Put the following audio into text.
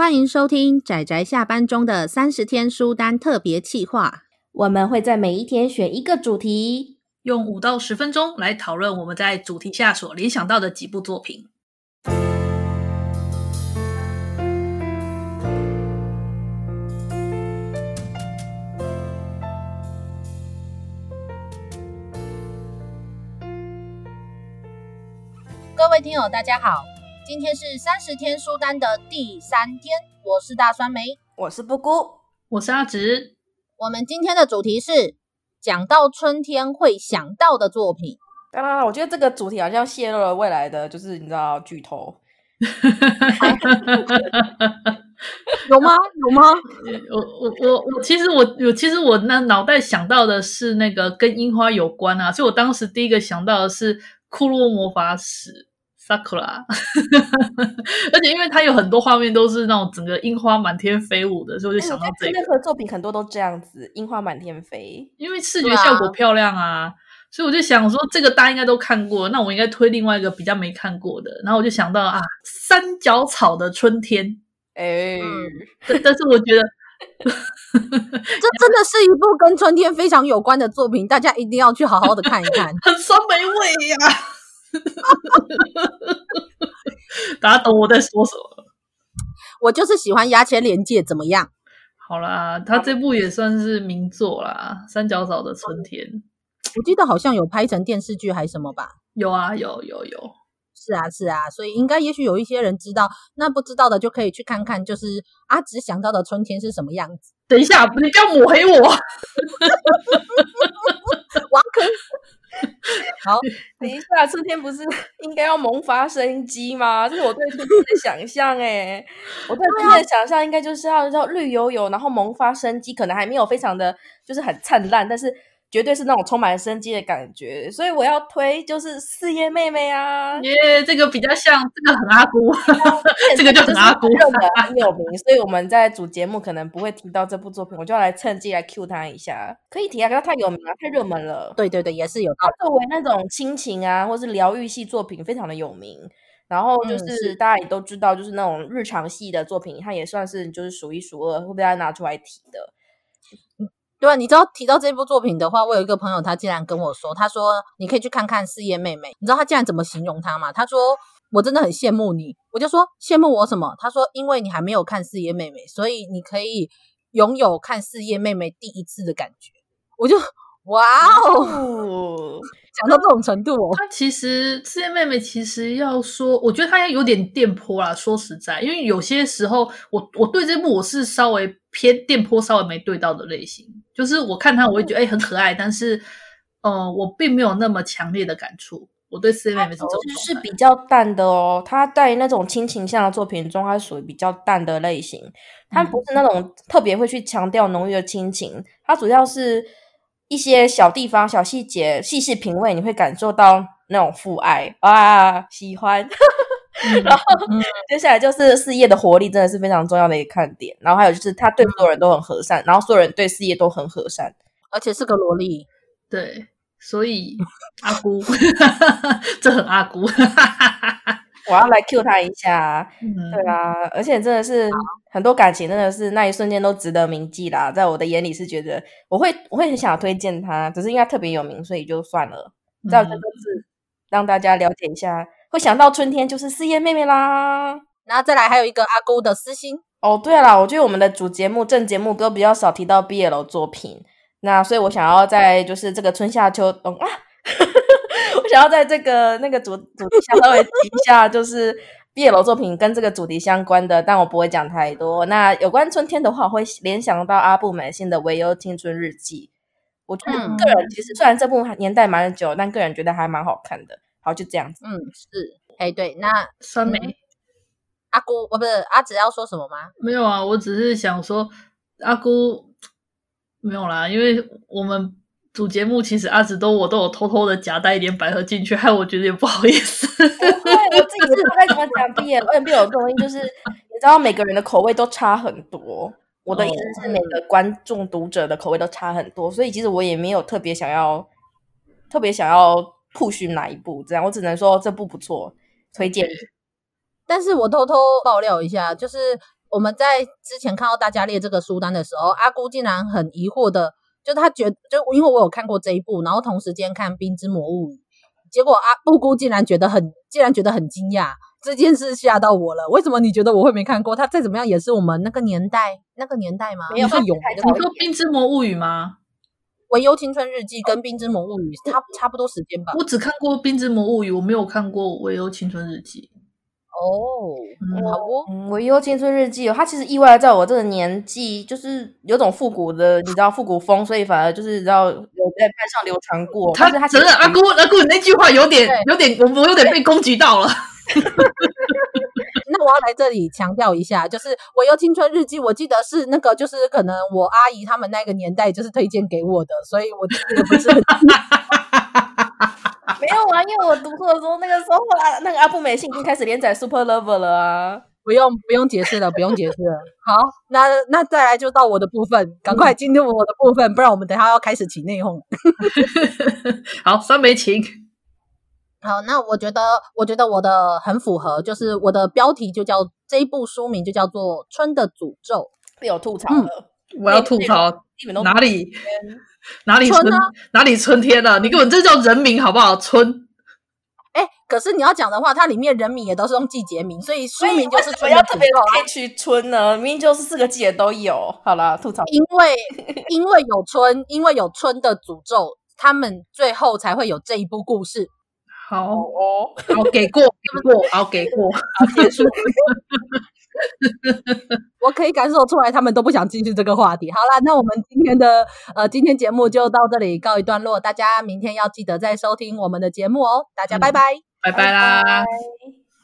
欢迎收听仔仔下班中的三十天书单特别企划。我们会在每一天选一个主题，用五到十分钟来讨论我们在主题下所联想到的几部作品。各位听友，大家好，今天是三十天书单的第三天，我是大酸梅，我是布姑，我是阿直。我们今天的主题是讲到春天会想到的作品。当然，我觉得这个主题好像泄露了未来的，就是你知道剧透，有吗？有吗？我我我我，其实我有，其实我那脑袋想到的是那个跟樱花有关啊，所以我当时第一个想到的是库洛魔法使。Sakura，而且因为它有很多画面都是那种整个樱花满天飞舞的，所以我就想到这个。任何作品很多都这样子，樱花满天飞，因为视觉效果漂亮啊，啊所以我就想说这个大家应该都看过，那我应该推另外一个比较没看过的。然后我就想到啊，三角草的春天，哎、嗯，但但是我觉得 这真的是一部跟春天非常有关的作品，大家一定要去好好的看一看，很酸梅味呀、啊。大家懂我在说什么？我就是喜欢牙签连接，怎么样？好啦，他这部也算是名作啦，《三角草的春天》。我记得好像有拍成电视剧还是什么吧？有啊，有有有。是啊，是啊，所以应该也许有一些人知道，那不知道的就可以去看看，就是阿直想到的春天是什么样子。等一下，你不要抹黑我。挖坑。好，等一下，春天不是应该要萌发生机吗？这是我对春天的想象诶，我对春天的想象应该就是要要绿油油，然后萌发生机，可能还没有非常的就是很灿烂，但是。绝对是那种充满生机的感觉，所以我要推就是四叶妹妹啊！耶、yeah，这个比较像，这个很阿姑，这个就很阿姑，热门很有名，所以我们在主节目可能不会提到这部作品，我就要来趁机来 cue 他一下。可以提啊，可是它太有名了，太热门了。对对对，也是有。它作为那种亲情啊，或是疗愈系作品，非常的有名。然后就是大家也都知道，就是那种日常系的作品，它也算是就是数一数二会被大家拿出来提的。对啊，你知道提到这部作品的话，我有一个朋友，他竟然跟我说，他说你可以去看看四叶妹妹。你知道他竟然怎么形容她吗？他说我真的很羡慕你。我就说羡慕我什么？他说因为你还没有看四叶妹妹，所以你可以拥有看四叶妹妹第一次的感觉。我就哇哦。讲到这种程度哦，他其实四叶妹妹其实要说，我觉得他有点电波啦。说实在，因为有些时候我我对这部我是稍微偏电波，稍微没对到的类型。就是我看她，我会觉得哎、欸、很可爱，但是呃，我并没有那么强烈的感触。我对四叶妹妹是这种是比较淡的哦。她在那种亲情向的作品中，她属于比较淡的类型。她不是那种特别会去强调浓郁的亲情，她主要是。一些小地方、小细节，细细品味，你会感受到那种父爱啊，喜欢。然后、嗯、接下来就是事业的活力，真的是非常重要的一个看点。然后还有就是他对所有人都很和善，然后所有人对事业都很和善，而且是个萝莉。对，所以 阿姑，这很阿姑。我要来 cue 他一下，嗯，对啊，而且真的是很多感情，真的是那一瞬间都值得铭记啦。在我的眼里是觉得，我会我会很想推荐他，只是因为他特别有名，所以就算了。这样就是让大家了解一下，会想到春天就是四叶妹妹啦。然后再来还有一个阿姑的私心哦。对了，我觉得我们的主节目正节目都比较少提到 BL 作品，那所以我想要在就是这个春夏秋冬啊。我想要在这个那个主主题下稍微提一下，就是 BL 作品跟这个主题相关的，但我不会讲太多。那有关春天的话，我会联想到阿布美信的《微忧青春日记》。我觉得个人其实虽然这部年代蛮久，但个人觉得还蛮好看的。好，就这样子。嗯，是。哎，对，那酸梅、嗯、阿姑，我不是阿紫要说什么吗？没有啊，我只是想说阿姑没有啦，因为我们。主节目其实阿紫都我都有偷偷的夹带一点百合进去，害我觉得也不好意思。对，我自己是不太怎么讲 BL，BL 这种东西就是你知道每个人的口味都差很多。我的意思是每个观众读者的口味都差很多，所以其实我也没有特别想要特别想要 push 哪一部这样，我只能说这部不错，推荐。但是我偷偷爆料一下，就是我们在之前看到大家列这个书单的时候，阿姑竟然很疑惑的，就他觉得就因为我有看过这一部，然后同时间看《冰之魔物语》，结果阿布姑竟然觉得很竟然觉得很惊讶，这件事吓到我了。为什么你觉得我会没看过？他再怎么样也是我们那个年代那个年代吗？没有，是有。你说《冰之魔物语》吗？《唯忧青春日记》跟《冰之魔物语》差差不多时间吧。我只看过《冰之魔物语》，我没有看过《唯忧青春日记》。哦，好哦。嗯，《微忧青春日记》哦，它其实意外在我这个年纪，就是有种复古的，你知道复古风，所以反而就是你知道有在班上流传过。他他真的阿姑阿姑，你那句话有点有点，我我有点被攻击到了。那我要来这里强调一下，就是《微忧青春日记》，我记得是那个，就是可能我阿姨他们那个年代就是推荐给我的，所以我记得不是很。我读书的时候，那个时候啊，那个阿布美信已经开始连载 Super Lover 了啊。不用不用解释了，不用解释了。好，那那再来就到我的部分，赶快进入我的部分，不然我们等下要开始起内讧。好，酸梅情。好，那我觉得，我觉得我的很符合，就是我的标题就叫这一部书名就叫做《春的诅咒》，被我吐槽了。嗯、我要吐槽，哪里哪里春，春、啊、哪里春天了、啊？你根本这叫人名好不好？春。哎，可是你要讲的话，它里面人名也都是用季节名，所以书名就是春。要特别去春呢？明明就是四个季节都有。好了，吐槽。因为 因为有春，因为有春的诅咒，他们最后才会有这一部故事。好哦，好给过，给过，好给过，好结束。我可以感受出来，他们都不想进去这个话题。好啦，那我们今天的呃，今天节目就到这里告一段落。大家明天要记得再收听我们的节目哦。大家拜拜，拜拜啦。